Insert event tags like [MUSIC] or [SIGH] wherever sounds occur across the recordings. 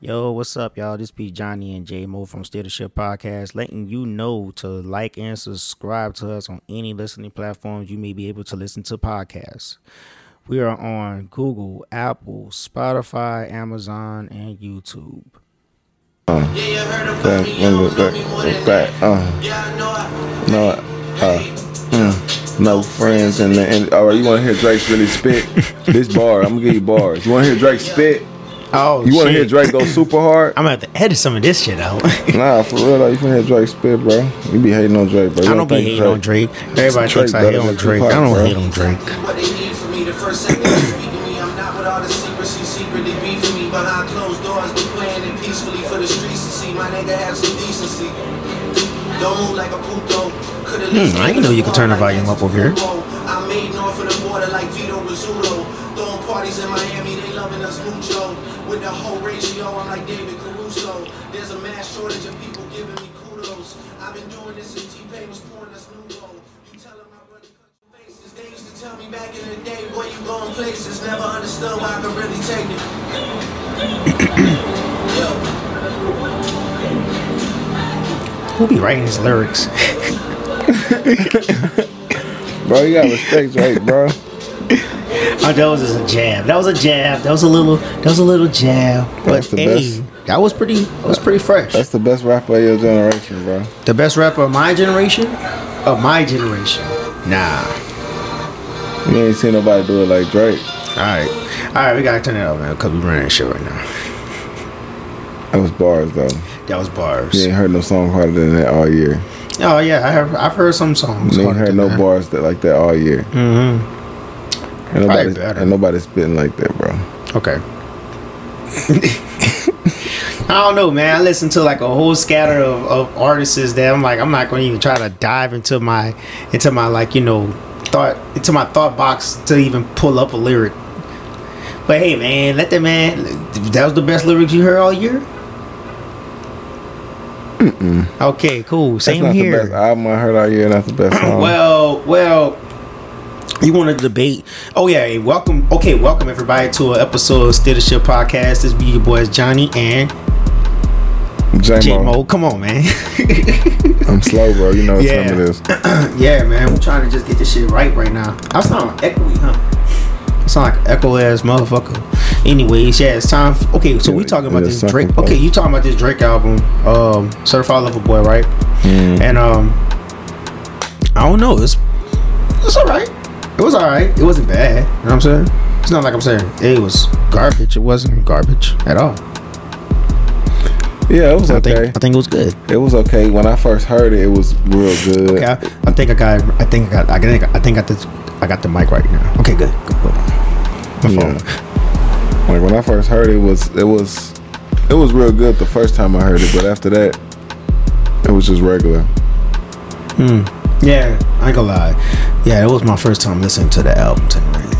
Yo, what's up, y'all? This be Johnny and J Mo from Steer the Ship Podcast, letting you know to like and subscribe to us on any listening platforms you may be able to listen to podcasts. We are on Google, Apple, Spotify, Amazon, and YouTube. Yeah, you heard of Back, back, back, back. Uh, no, uh, mm, no friends and, and all right. You want to hear Drake really spit [LAUGHS] this bar? I'm gonna give you bars. You want to hear Drake spit? Oh, You want to hear Drake go [LAUGHS] super hard? I'm gonna have to edit some of this shit out. [LAUGHS] Nah, for real though. You can hear Drake spit, bro. You be hating on Drake, bro. You I don't be think hating on Drake. Everybody Drake thinks I hate on Drake. Tupac, I don't bro. hate on Drake. What they need from me, the first second they speak to me, I'm not with all the secrecy, secretly beefing me behind closed doors, but playing it peacefully for the streets to see. My nigga have some decency. Don't move like a puto. Hmm, I didn't know you could turn the volume up over here. I made north of the border like Vito Rizzuto. Throwing parties in Miami, they loving us mucho. With the whole ratio, I'm like David Caruso. There's a mass shortage of people giving me kudos. I've been doing this since T-Pain was pouring us new gold. You tell them I run the country faces. They used to tell me back in the day, boy, you going places. Never understood why I could really take it. Yo. Who be writing his lyrics? [LAUGHS] Bro, you gotta respect right, bro. [LAUGHS] Oh, that was just a jab. That was a jab. That was a little. That was a little jab. But That's the hey, best. that was pretty. That was pretty fresh. That's the best rapper of your generation, bro. the best rapper of my generation. Of my generation. Nah. You ain't seen nobody do it like Drake. All right. All right. We gotta turn it up, man, because we running shit right now. That was bars though. That was bars. You ain't heard no song harder than that all year. Oh yeah, I have. I've heard some songs. You ain't heard no that. bars that like that all year. Mm-hmm. Ain't Probably nobody, better. ain't nobody spitting like that, bro. Okay. [LAUGHS] I don't know, man. I listen to like a whole scatter of, of artists that I'm like, I'm not going to even try to dive into my into my like you know thought into my thought box to even pull up a lyric. But hey, man, let that man. That was the best lyrics you heard all year. Okay, cool. That's Same not the here. best album I heard all year. Not the best [CLEARS THROAT] song. Well, well, you want to debate? Oh yeah, hey, welcome. Okay, welcome everybody to an episode of Steer the Ship Podcast. This be your boys Johnny and J J-Mo. Come on, man. [LAUGHS] I'm slow, bro. You know what Yeah. time it is. yeah, [CLEARS THROAT] man. We're trying to just get this shit right right now. I sound echoey, huh? I sound like echo ass motherfucker. Anyways, yeah, it's time. f okay, so we talking about this Drake. Okay, you talking about this Drake album, um, Certified Lover Boy, right? Mm. And um, I don't know. It's it's all right. It was all right. It wasn't bad. You know what I'm saying? It's not like I'm saying it was garbage. It wasn't garbage at all. Yeah, it was I okay. think I think it was good. It was okay. When I first heard it, it was real good. Okay, I, I think I got. I think I got. I think I think I got this. I got the mic right now. Okay, good. good. My Yeah. phone. Like when I first heard it, it was it was it was real good the first time I heard it, but after that, it was just regular. Hmm. Yeah, I ain't gonna lie. Yeah, it was my first time listening to the album tonight.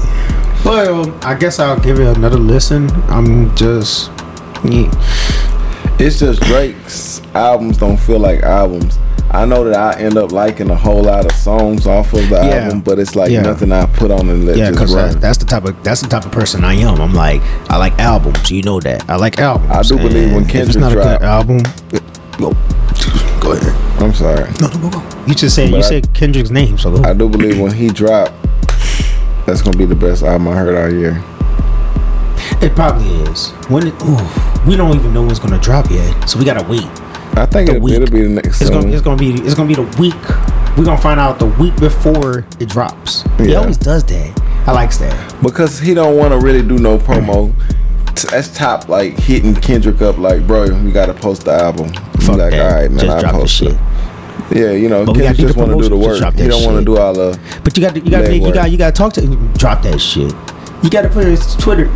Well, I guess I'll give it another listen. I'm just. Yeah. It's just Drake's albums don't feel like albums. I know that I end up liking a whole lot of songs off of the Yeah. album, but it's like Yeah. nothing I put on and let Yeah, just because run. that's, that's the type of that's the type of person I am. I'm like I like albums. You know that I like albums. I do believe when And if it's Kendrick not a dropped- good album, it- go go ahead. I'm sorry. No, no, go, go. You just said But you I- said Kendrick's name, so. I do believe when he dropped, that's gonna be the best album I heard all year. it probably is. When it, ooh, we don't even know when it's gonna drop yet, so we gotta wait. I think it'll, week. it'll be the next It's gonna it's gonna be it's gonna be the week. We're gonna find out the week before it drops. He always does that. I likes that. because he don't want to really do no promo. That's top like hitting Kendrick up like, bro, we gotta post the album. Fuck like, that. all right, man, Just I drop the shit. it. Yeah, you know, But Kendrick just want to do the work. that don't want to do all the. But you got to, you got to, you got you got to talk to drop that shit. You got to put his Twitter,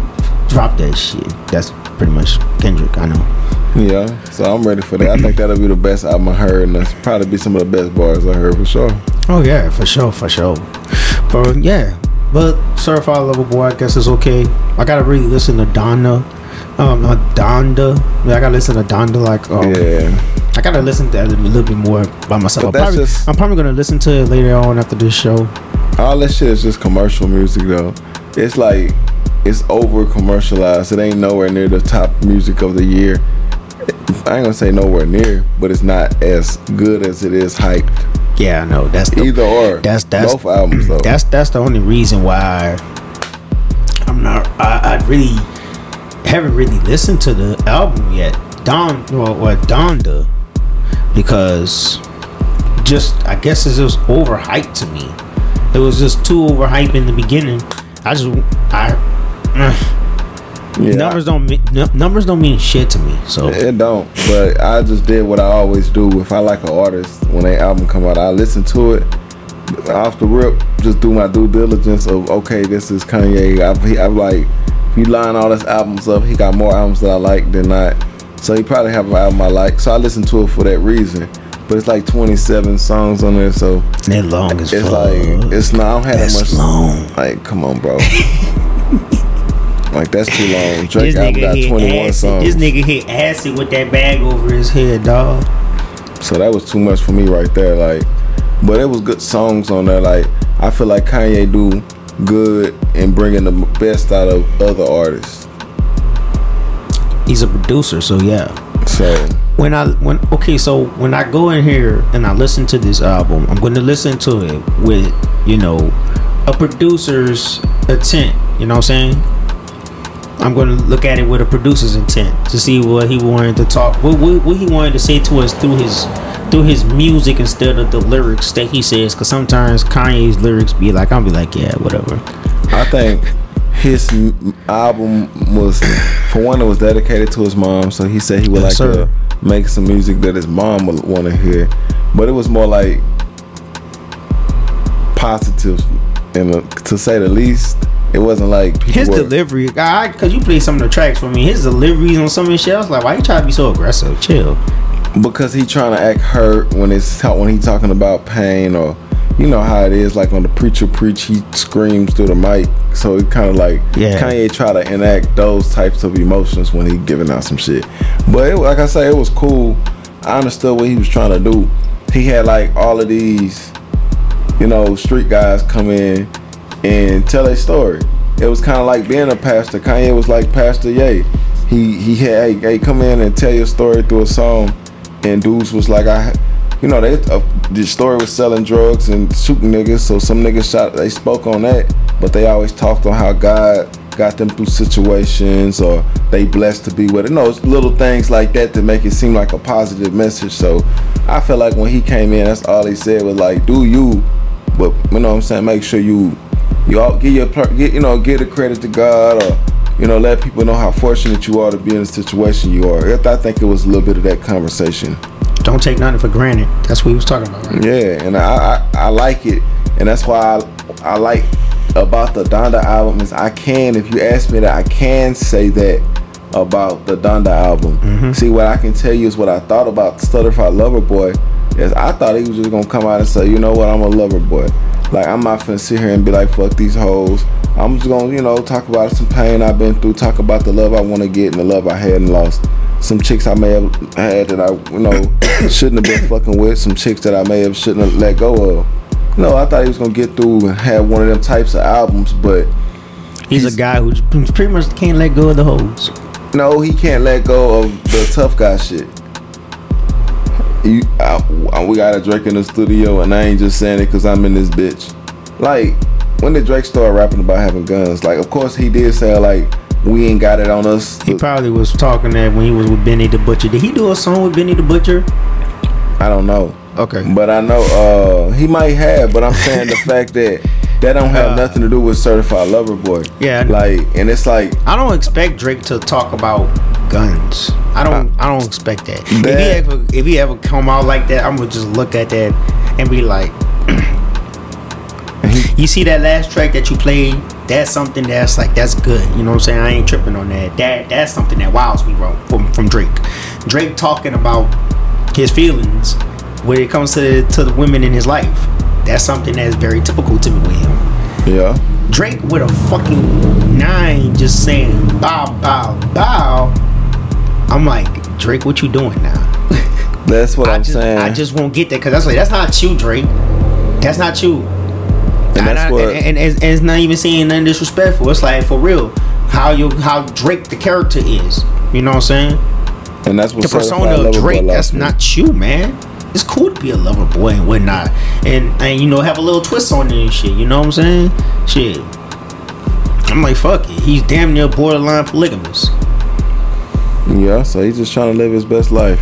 drop that shit. That's pretty much Kendrick. I know. Yeah, so I'm ready for that. I think that'll be the best album I heard, and that's probably be some of the best bars I heard for sure. Oh yeah, for sure, for sure. But yeah, but Certified Lover Boy, I guess is okay. I gotta really listen to Donna, um, Donda. Yeah, I gotta listen to Donda like um, Yeah, I gotta listen to that a little bit more by myself. I'm probably, just- I'm probably gonna listen to it later on after this show. all that shit is just commercial music though. It's like it's over commercialized. It ain't nowhere near the top music of the year. I ain't gonna say nowhere near, but it's not as good as it is hyped. Yeah, I know. That's the, Either or. That's that's both albums though. That's that's the only reason why I'm not. I, I really haven't really listened to the album yet. Don or well, Donda because just I guess it's just overhyped to me. It was just too overhyped in the beginning. I just I yeah, numbers don't mean, nu- numbers don't mean shit to me. So It don't, but I just did what I always do. If I like an artist, when their album come out, I listen to it off the rip. Just do my due diligence of okay, this is Kanye. I, I'm like, you line all his albums up, he got more albums that I like than not. So he probably have an album I like. So I listen to it for that reason. But it's like 27 songs on there, so they're long as it's fuck. like it's not. I don't have that much. long. Like, come on, bro. [LAUGHS] like that's too long. This Drake album got 21 acid. songs. This nigga hit acid with that bag over his head, dog. So that was too much for me right there. Like, but it was good songs on there. Like, I feel like Kanye do good and bringing the best out of other artists. He's a producer, so yeah. So When I when okay, so when I go in here and I listen to this album, I'm going to listen to it with you know a producer's intent. You know what I'm saying? I'm going to look at it with a producer's intent to see what he wanted to talk, what, what, what he wanted to say to us through his through his music instead of the lyrics that he says. Because sometimes Kanye's lyrics be like, I'll be like, yeah, whatever. I think his album was, for one, it was dedicated to his mom. So he said he would Yes, like sir. to make some music that his mom would want to hear. But it was more like positive, and uh, to say the least. It wasn't like His were- delivery, I cause you played some of the tracks for me. His deliveries on some of his shit, I was like, why you trying to be so aggressive? Chill. Because he trying to act hurt when it's when he talking about pain or you know how it is like when the preacher preach he screams through the mic. So it kind of like Yeah. Kanye try to enact those types of emotions when he giving out some shit. But it, like I say it was cool. I understood what he was trying to do. He had like all of these you know street guys come in and tell a story. It was kind of like being a pastor. Kanye was like Pastor Ye. He he had hey, hey come in and tell your story through a song and dudes was like I you know they uh, the story was selling drugs and shooting niggas so some niggas shot they spoke on that but they always talked on how God got them through situations or they blessed to be with it. No, it's little things like that to make it seem like a positive message. So I feel like when he came in, that's all he said was like, "Do you?" But you know what I'm saying? Make sure you you all give your get you know give the credit to God or you know let people know how fortunate you are to be in the situation you are. I think it was a little bit of that conversation. Don't take nothing for granted. That's what he was talking about, right? Yeah, and I, I I like it, and that's why I I like about the Donda album is I can if you ask me that I can say that about the Donda album. Mm-hmm. See what I can tell you is what I thought about Stutterfied Lover Boy is I thought he was just gonna come out and say you know what I'm a lover boy. Like I'm not finna sit here and be like fuck these hoes. I'm just gonna you know talk about some pain I've been through, talk about the love I want to get and the love I had and lost. Some chicks I may have had that I you know [COUGHS] shouldn't have been fucking with. Some chicks that I may have shouldn't have let go of. No, I thought he was gonna get through and have one of them types of albums, but He's, a guy who pretty much can't let go of the hoes. no, he can't let go of the tough guy shit. You, I, we got a Drake in the studio, and I ain't just saying it because I'm in this bitch. Like, when did Drake start rapping about having guns? Like, of course he did say like we ain't got it on us. He probably was talking that when he was with Benny the Butcher. Did he do a song with Benny the Butcher? I don't know. Okay. But I know uh he might have, but I'm saying the [LAUGHS] fact that that don't have Uh, nothing to do with certified lover boy. Yeah, Like and it's like I don't expect Drake to talk about guns. I don't. I don't expect that. If he ever, if he ever come out like that, I'm gonna just look at that and be like, "You see that last track that you played? That's something that's like that's good. You know what I'm saying? I ain't tripping on that. That that's something that wows me bro, from from Drake. Drake talking about his feelings when it comes to to the women in his life. That's something that's very typical to me with him. yeah. Drake with a fucking nine just saying bow bow bow. I'm like, Drake, what you doing now? [LAUGHS] That's what I I'm just saying. I just won't get that because that's like that's not you, Drake. That's not you. and And, that's I- what and, and it's, and it's not even saying nothing disrespectful. It's like for real. how you how Drake the character is. You know what I'm saying? And that's what The persona of Drake, that's not you, man. It's cool to be a lover boy and whatnot, and and you know have a little twist on it and shit. You know what I'm saying? Shit. I'm like, fuck it. He's damn near borderline polygamous. Yeah, so he's just trying to live his best life.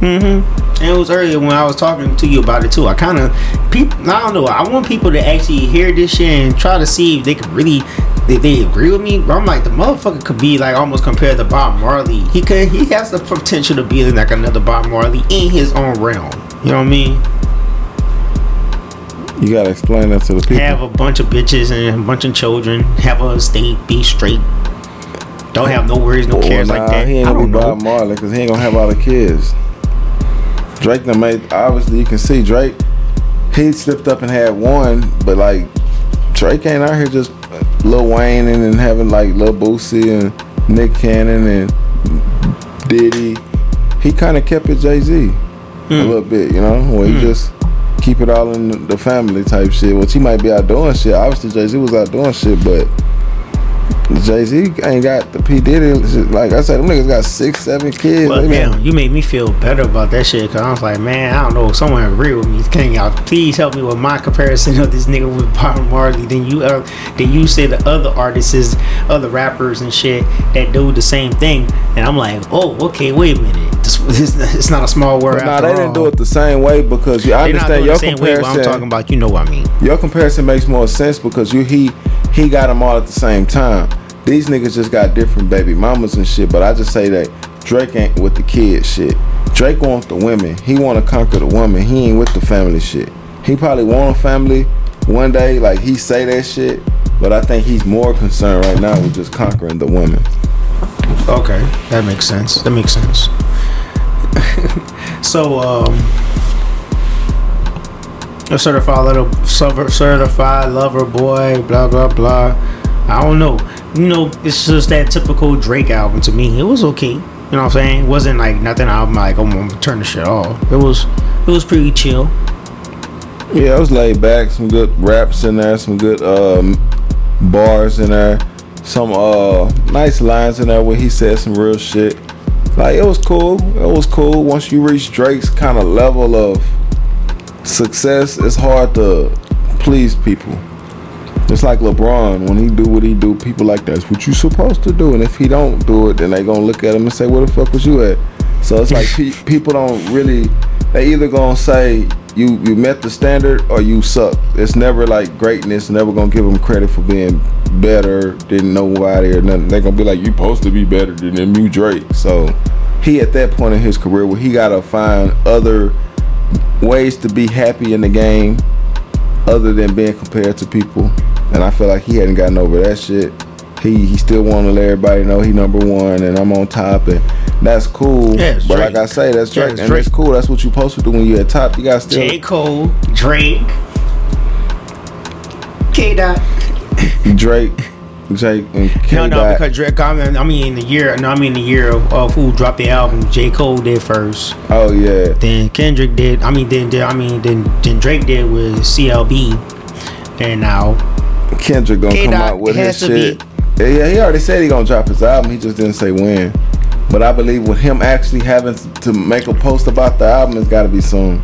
Mm-hmm. And it was earlier when I was talking to you about it too. I kind of, people, I don't know. I want people to actually hear this shit and try to see if they could really, if they agree with me. But I'm like, the motherfucker could be like almost compared to Bob Marley. He could, he has the potential to be like another Bob Marley in his own realm. You know what I mean? You gotta explain that to the people. Have a bunch of bitches and a bunch of children. Have a state. Be straight. Don't have no worries, no Well, cares nah, like that. He ain't I gonna be know. Bob Marley because he ain't gonna have all the kids. Drake done made obviously you can see Drake. He slipped up and had one, but like Drake ain't out here just uh, Lil Wayne and, and having like Lil Boosie and Nick Cannon and Diddy. He kind of kept it Jay Z Hmm. a little bit, you know, where he just keep it all in the family type shit. Which he might be out doing shit. Obviously Jay Z was out doing shit, but Jay Z ain't got the P Diddy. Like I said, them niggas got six, seven kids. Well, damn, you made me feel better about that shit because I was like, man, I don't know. Someone agree with me. Can y'all please help me with my comparison of this nigga with Bob Marley? Then you, uh, then you say the other artists, other rappers and shit that do the same thing, and I'm like, oh, okay, wait a minute. It's not a small word. Nah, they didn't do it the same way because you, I understand your the same way, but I'm talking about, you know what I mean. your comparison makes more sense because you he he got them all at the same time. These niggas just got different baby mamas and shit. But I just say that Drake ain't with the kid shit. Drake wants the women. He want to conquer the woman. He ain't with the family shit. He probably want a family one day. Like he say that shit. But I think he's more concerned right now with just conquering the women. Okay, that makes sense. That makes sense. [LAUGHS] so, um, a certified little certified lover boy, blah blah blah. I don't know. You know, it's just that typical Drake album to me. It was okay. You know what I'm saying? It wasn't like nothing. I'm like, I'm gonna turn the shit off. It was, it was pretty chill. Yeah, it was laid back. Some good raps in there. Some good um, bars in there. Some uh, nice lines in there where he said some real shit. Like it was cool. It was cool. Once you reach Drake's kind of level of success, it's hard to please people. It's like LeBron when he do what he do. People like that's what you supposed to do, and if he don't do it, then they gonna look at him and say, "Where the fuck was you at?" So it's like pe- people don't really. They either gonna say you you met the standard or you suck. It's never like greatness. Never gonna give them credit for being better than nobody or nothing. They're gonna be like you supposed to be better than them, you Drake. So he at that point in his career where he gotta find other ways to be happy in the game other than being compared to people. And I feel like he hadn't gotten over that shit. He he still want to let everybody know he number one and I'm on top and that's cool. Yeah, it's but Drake. like I say, that's Yeah, Drake it's and Drake. that's cool. That's what you supposed to do when you're at top. You got still J Cole, Drake, K Dot. Drake, Jake and K No, no, because Drake. I mean, I mean, in the year. No, I mean the year of, of who dropped the album. J Cole did first. oh yeah, Then Kendrick did. I mean, then, then I mean, then then Drake did with CLB. And now, Kendrick gonna come K-Dot out with his shit. Yeah, yeah, he already said he gonna drop his album. He just didn't say when. But I believe with him actually having to make a post about the album, it's got to be soon.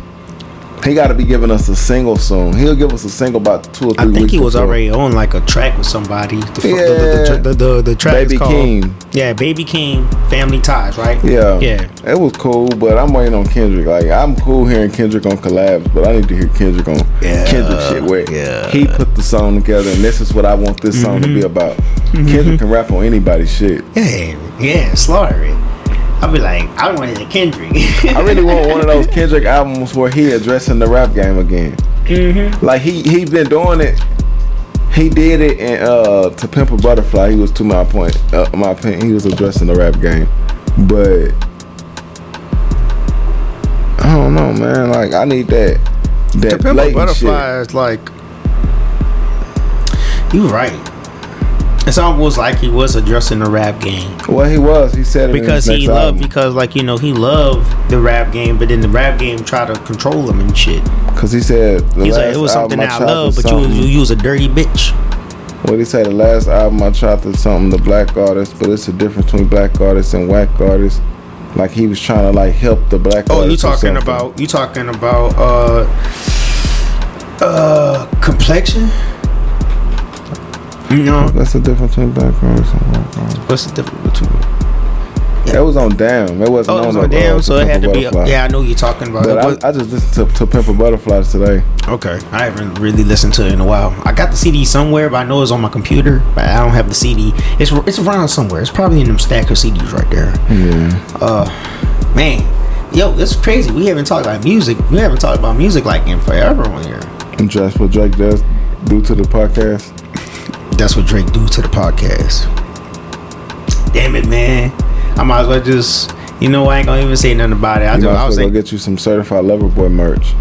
He got to be giving us a single soon. He'll give us a single about two or three I think he was before. already on like a track with somebody. The, Yeah. the, the, the, the, track Baby is called, King. Yeah, Baby Keem, Family Ties, right? Yeah, Yeah. it was cool, but I'm waiting on Kendrick. Like I'm cool hearing Kendrick on collabs, but I need to hear Kendrick on Yeah, Kendrick shit where yeah. he put the song together, and this is what I want this song to be Mm-hmm. about. Kendrick can rap on anybody's shit. Yeah, yeah, slaughter it. I'll be like, I wanted a Kendrick. I really want one of those [LAUGHS] Kendrick albums where he addressing the rap game again. Mm-hmm. Like he he been doing it. He did it in uh to Pimp a Butterfly. He was to my point, uh, my opinion. He was addressing the rap game, but I don't know, man. Like I need that that To Pimp a blatant Butterfly is like, you right. It's almost like he was addressing the rap game. Well, he was. He said it because he loved album. because like you know he loved the rap game, but then the rap game tried to control him and shit. Cause he said the He's like, it was something I tried love, but you was, you was a dirty bitch. What did he say? The last album I tried to something the black artist, but it's a difference between black artists and whack artists. Like he was trying to like help the black. Oh, you talking about you talking about uh uh complexion? You know That's the difference between black artists and what's the difference between? Yeah. That was on Damn. It wasn't Oh, it was on on damn. uh, So it had to be. Butterfly. Yeah, I know you're talking about. But it, I, I just listened to, to Pimp a Butterflies today. Okay, I haven't really listened to it in a while. I got the CD somewhere, but I know it's on my computer. But I don't have the CD. It's it's around somewhere. It's probably in them stack of CDs right there. Yeah. Uh, man, yo, it's crazy. We haven't talked about music. We haven't talked about music like in forever on here. And that's what Drake does do to the podcast. That's what Drake do to the podcast. Damn it, man. I might as well just, you know, I ain't gonna even say nothing about it. I, You just, might I as was well like, go get you some certified lover boy merch.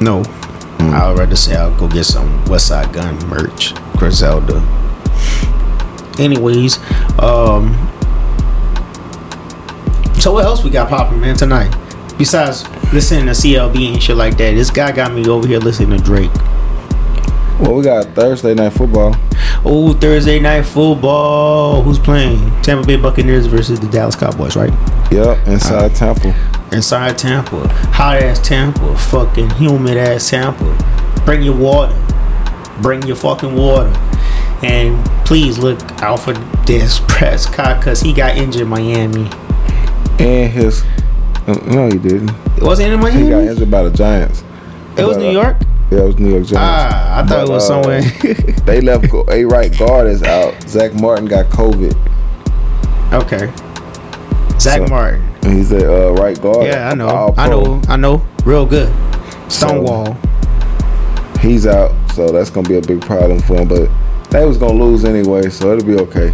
no. I'd rather say I'll go get some Westside Gunn merch, Griselda. Anyways, um, so what else we got popping, man, tonight? Besides listening to CLB and shit like that, this guy got me over here listening to Drake. Well, we got Thursday night football. Oh, Thursday night football. Who's playing? Tampa Bay Buccaneers versus the Dallas Cowboys, right? Yep, inside Temple. Inside Tampa. Hot ass Tampa. Fucking humid ass Tampa. Bring your water. Bring your fucking water. And please look out for this Prescott because he got injured in Miami. And his. uh, No, he didn't. It wasn't in Miami? He got injured by the Giants. It was New uh, York? Yeah, it was New York Giants. Ah, I thought it was uh, somewhere. [LAUGHS] they left a right guard is out. Zack Martin got COVID. okay. Zack So- Martin. He's a uh, right guard. Yeah, I know. I know. I know. Real good. Stonewall. He's out, so that's gonna be a big problem for him. But they was gonna lose anyway, so it'll be okay.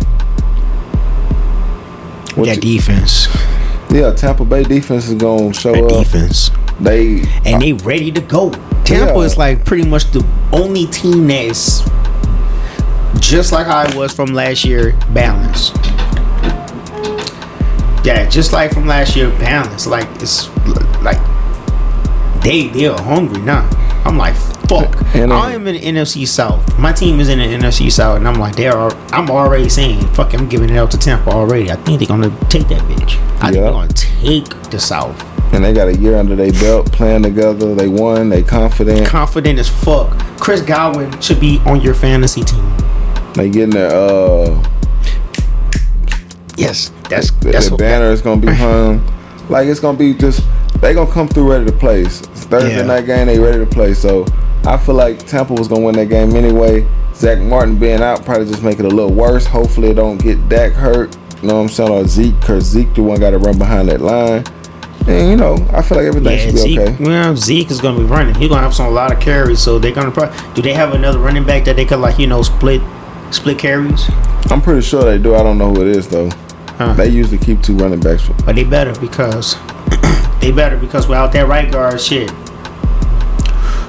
What that you- defense. yeah, Tampa Bay defense is gonna show That up. defense. They and they ready to go. Tampa Yeah. is like pretty much the only team that's just like how it was from last year, balanced. Yeah, just like from last year, balanced. Like it's like they they are hungry now. I'm like fuck. And, uh, I'm in the NFC South. My team is in the NFC South, and I'm like they are. I'm already saying fuck. I'm giving it out to Tampa already. I think they're gonna take that bitch. I think they're gonna take the South. And they got a year under their belt playing together. They won. They confident. confident as fuck. Chris Godwin should be on your fantasy team. They getting their uh Yes, that's the, that's the what, banner is gonna be [LAUGHS] hung. Like it's gonna be just they gonna come through ready to play. It's Thursday Yeah. night game, they ready to play. So I feel like Tampa was gonna win that game anyway. Zack Martin being out probably just make it a little worse. Hopefully it don't get Dak hurt. You know what I'm saying? Or Zeke, cause Zeke the one got to run behind that line. And you know, I feel like everything Yeah, should be Zeke, okay. well, Zeke is gonna be running. He's gonna have some a lot of carries, so they're gonna probably. Do they have another running back that they could like you know split split carries? I'm pretty sure they do. I don't know who it is though. Huh. They usually keep two running backs. But they better because [CLEARS THROAT] they better because without that right guard shit.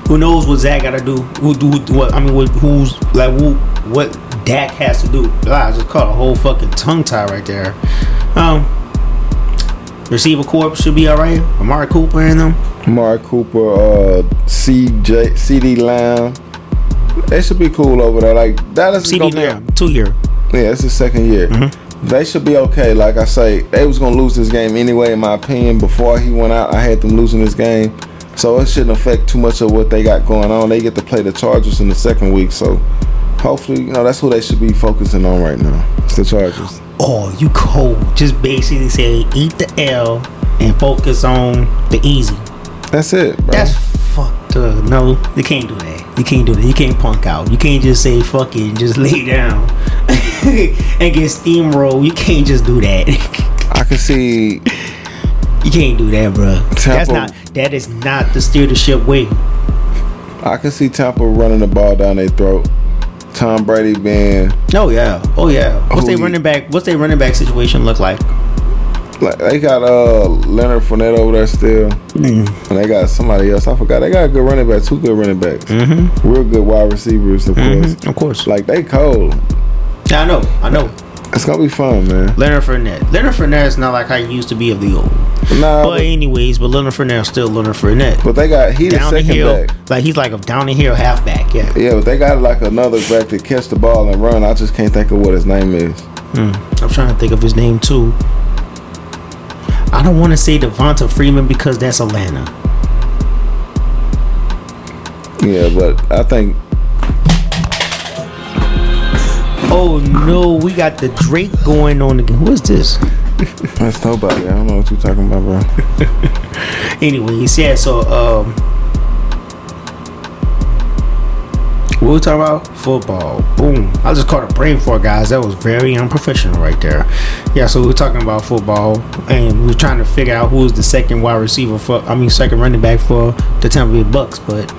Who knows what Zach gotta do? Who do what? I mean, what, who's like who? What Dak has to do? Ah, I just caught a whole fucking tongue tie right there. Um, receiver corps should be all right. Amari Cooper and them. Mark Cooper, uh, CJ, CeeDee Lamb. They should be cool over there. Like Dallas is CeeDee be. Lamb, two year. Yeah, it's his second year. Mm-hmm. They should be okay. Like I say, they was gonna lose this game anyway. In my opinion, before he went out, I had them losing this game, so it shouldn't affect too much of what they got going on. They get to play the Chargers in the second week, so hopefully, you know, that's who they should be focusing on right now. It's the Chargers. Oh, you cold. Just basically say eat the L and focus on the easy. That's it, bro. That's fucked up. No, you can't do that. You can't do that. You can't punk out. You can't just say fuck it and just [LAUGHS] lay down [LAUGHS] and get steamrolled. You can't just do that. [LAUGHS] I can see you can't do that, bro. That's not. That is not the steer the ship way. I can see Tampa running the ball down their throat. Tom Brady being Oh yeah. Oh yeah. What's their running back? What's their running back situation look like? like they got uh Leonard Fournette over there still, Mm. and they got somebody else. I forgot. They got a good running back, two good running backs, Mm-hmm. real good wide receivers, of course. Mhm, Of course. Like they cold. Yeah, I know. I know. It's gonna be fun, man. Leonard Fournette. Leonard Fournette is not like how he used to be of the old. Nah, But but, anyways, but Leonard Fournette is still Leonard Fournette. but they got he the down the second hill, back. like he's like a down the hill halfback. Yeah. Yeah, but they got like another back to catch the ball and run. I just can't think of what his name is. Hmm. I'm trying to think of his name too. I don't want to say Devonta Freeman because that's Atlanta. Yeah, but I think Oh no, we got the Drake going on again. Who is this? that's nobody. I don't know what you're talking about, bro. [LAUGHS] Anyways, yeah. So um, what we talking about? Football. Boom. I just caught a brain fart, guys. That was very unprofessional right there. Yeah. So we we're talking about football, and we we're trying to figure out who is the second wide receiver for. I mean, second running back for the Tampa Bay Bucks, but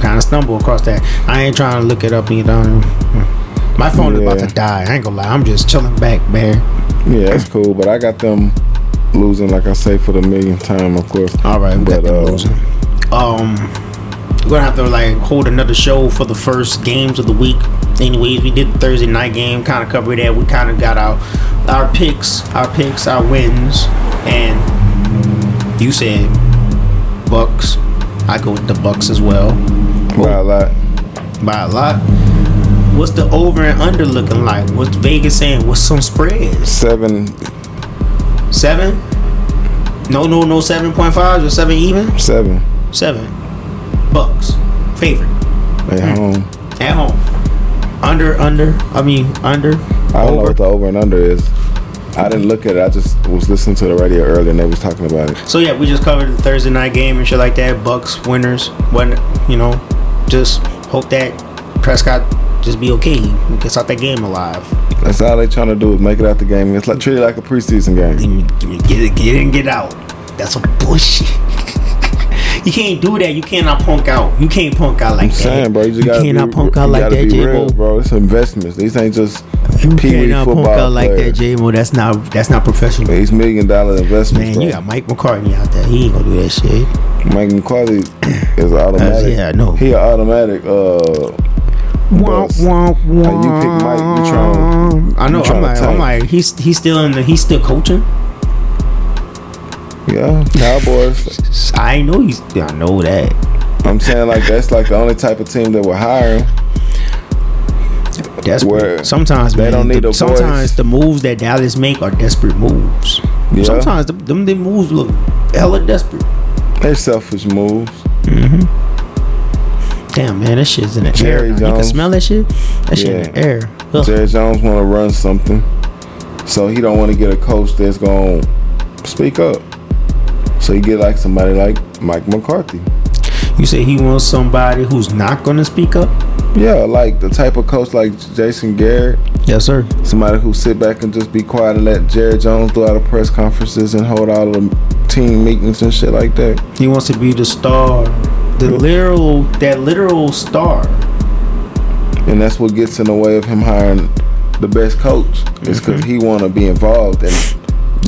kind of stumbled across that. I ain't trying to look it up either. My phone is about to die. I ain't gonna lie. I'm just chilling back, man. Yeah, that's cool. But I got them losing, like I say, for the millionth time, of course. All right, we got But, them uh, losing. Um, we're gonna have to like hold another show for the first games of the week. Anyways, we did the Thursday night game, kind of covered that. We kind of got our our picks, our picks, our wins, and you said Bucks. I go with the Bucks as well By a lot. by a lot. What's the over and under looking like? What's Vegas saying? What's some spreads? Seven, Seven? No, no, no. Seven point five or seven even? seven Seven. Bucks. Favorite. at Hmm. home. At home. Under, under. I mean, under. I don't know what the over and under is. I didn't look at it. I just was listening to the radio earlier and they was talking about it. So yeah, we just covered the Thursday night game and shit like that. Bucks winners. When you know, just hope that Prescott just be okay. He gets out that game alive. That's all they trying to do is make it out the game. It's like treat it like a preseason game. Get it, get in, get out. That's some bullshit. [LAUGHS] you can't do that. You cannot punk out. You can't punk out like I'm that. saying, bro, you just gotta cannot be, punk out you like that, J real, Mo. bro. It's investments. These ain't just You cannot punk out like that. J Mo. That's not that's not professional. These million dollar investments, Man, bro. you got Mike McCarthy out there. He ain't gonna do that shit. Mike McCarthy is [CLEARS THROAT] automatic. yeah, no. He an automatic. Uh, Wah, Bus. wah, wah. How you pick Mike, you I know. you I'm like, I'm like, he's he's still in the he's still coaching. yeah, Cowboys. I know he's. I know that. I'm saying like that's like the only type of team that hire him. Desperate. Where sometimes they man, don't need the, a sometimes voice. the moves that Dallas make are desperate moves. Yeah. Sometimes the, them them moves look hella desperate. They're selfish moves. Mm-hmm. Damn man, that shit's in the Jerry air. now. You can smell that shit. That shit in the air. Ugh. Jerry Jones want to run something, so he don't want to get a coach that's gonna speak up. So you get like somebody like Mike McCarthy. You say he wants somebody who's not gonna speak up. Yeah, like the type of coach like Jason Garrett, Yes, sir. somebody who sit back and just be quiet and let Jerry Jones do all the press conferences and hold all the team meetings and shit like that. He wants to be the star, the literal, that literal star. And that's what gets in the way of him hiring the best coach. Is because he want to be involved and. Mm-hmm.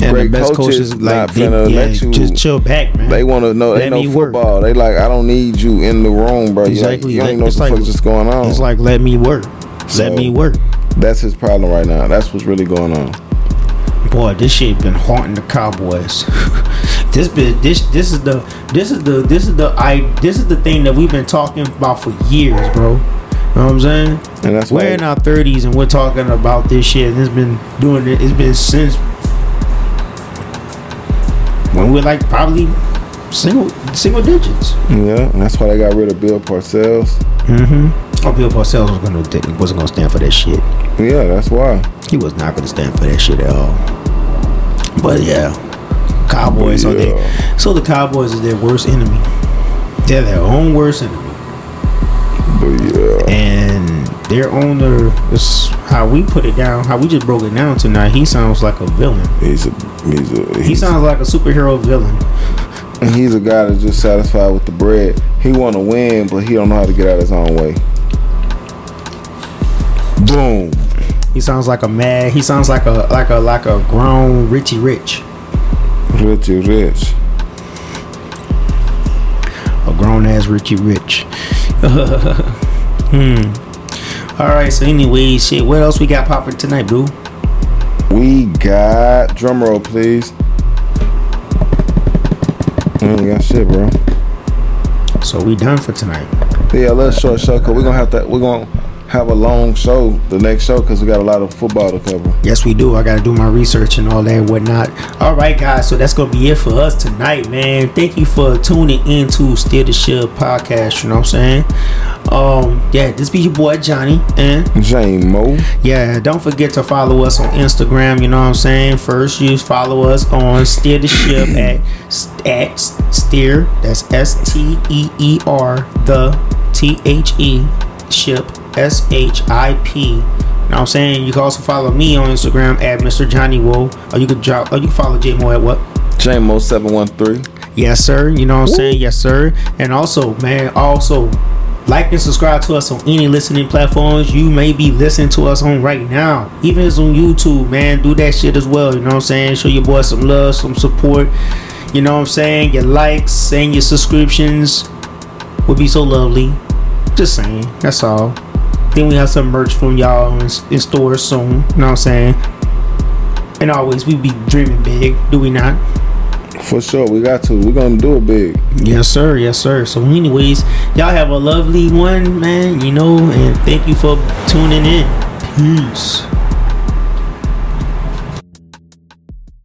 And Great the best coaches coaches not like they, finna yeah, let you- just chill back, man. They want to know. They Let know me work. football. They like. I don't need you in the room, bro. Exactly. You, you don't Let- know what the like- just going on. It's like let me work, So- let me work. That's his problem right now. That's what's really going on. Boy, this shit been haunting the Cowboys. [LAUGHS] this this this is the this is the this is the I this is the thing that we've been talking about for years, bro. You know what I'm saying? And that's We're in our 30s and we're talking about this shit. And it's been doing it. It's been since when we're like probably single single digits. yeah, and that's why they got rid of Bill Parcells. Mm-hmm. Oh, Bill Parcells was gonna wasn't gonna stand for that shit. Yeah, that's why. He was not gonna stand for that shit at all. But yeah, Cowboys are Yeah. so the Cowboys is their worst enemy. They're their own worst enemy, But yeah, and their owner is how we put it down. How we just broke it down tonight. He sounds like a villain. he's a he's a He sounds like a superhero villain. he's a guy that's just satisfied with the bread. He want to win, but he don't know how to get out of his own way. Boom. He sounds like a mad. He sounds like a like a like a grown Richie Rich, Richie Rich. a grown ass Richie Rich. [LAUGHS] hmm. All right. So anyway, shit. What else we got popping tonight, boo? We got drum roll, please. We ain't got shit, bro. So we done for tonight. Yeah, little short show, cause we're gonna have to. We're gonna have a long show the next show, cause we got a lot of football to cover. Yes, we do. I got to do my research and all that and whatnot. All right, guys. So that's going to be it for us tonight, man. Thank you for tuning into Steer the Ship podcast. You know what I'm saying? Um, yeah, this be your boy Johnny. And J Mo. yeah, don't forget to follow us on Instagram. You know what I'm saying? First, you follow us on Steer the Ship [CLEARS THROAT] at, at Steer. That's S T E E R, the T H E ship S H I P. You know what I'm saying? You can also follow me on Instagram at Mr. Johnny Woe. Or you could drop or you can follow J Mo at what? J Mo seven one three. Yes, sir. You know what I'm saying? Yes, sir. And also, man, also like and subscribe to us on any listening platforms you may be listening to us on right now. Even it's on YouTube, man, do that shit as well. You know what I'm saying? Show your boy some love, some support. You know what I'm saying? Your likes and your subscriptions would be so lovely. Just saying. That's all. Then we have some merch from y'all in, in stores soon. You know what I'm saying? And always, we be dreaming big, do we not? For sure, we got to. We're gonna do it big. Yes, sir. Yes, sir. So, anyways, y'all have a lovely one, man. You know, and thank you for tuning in. Peace.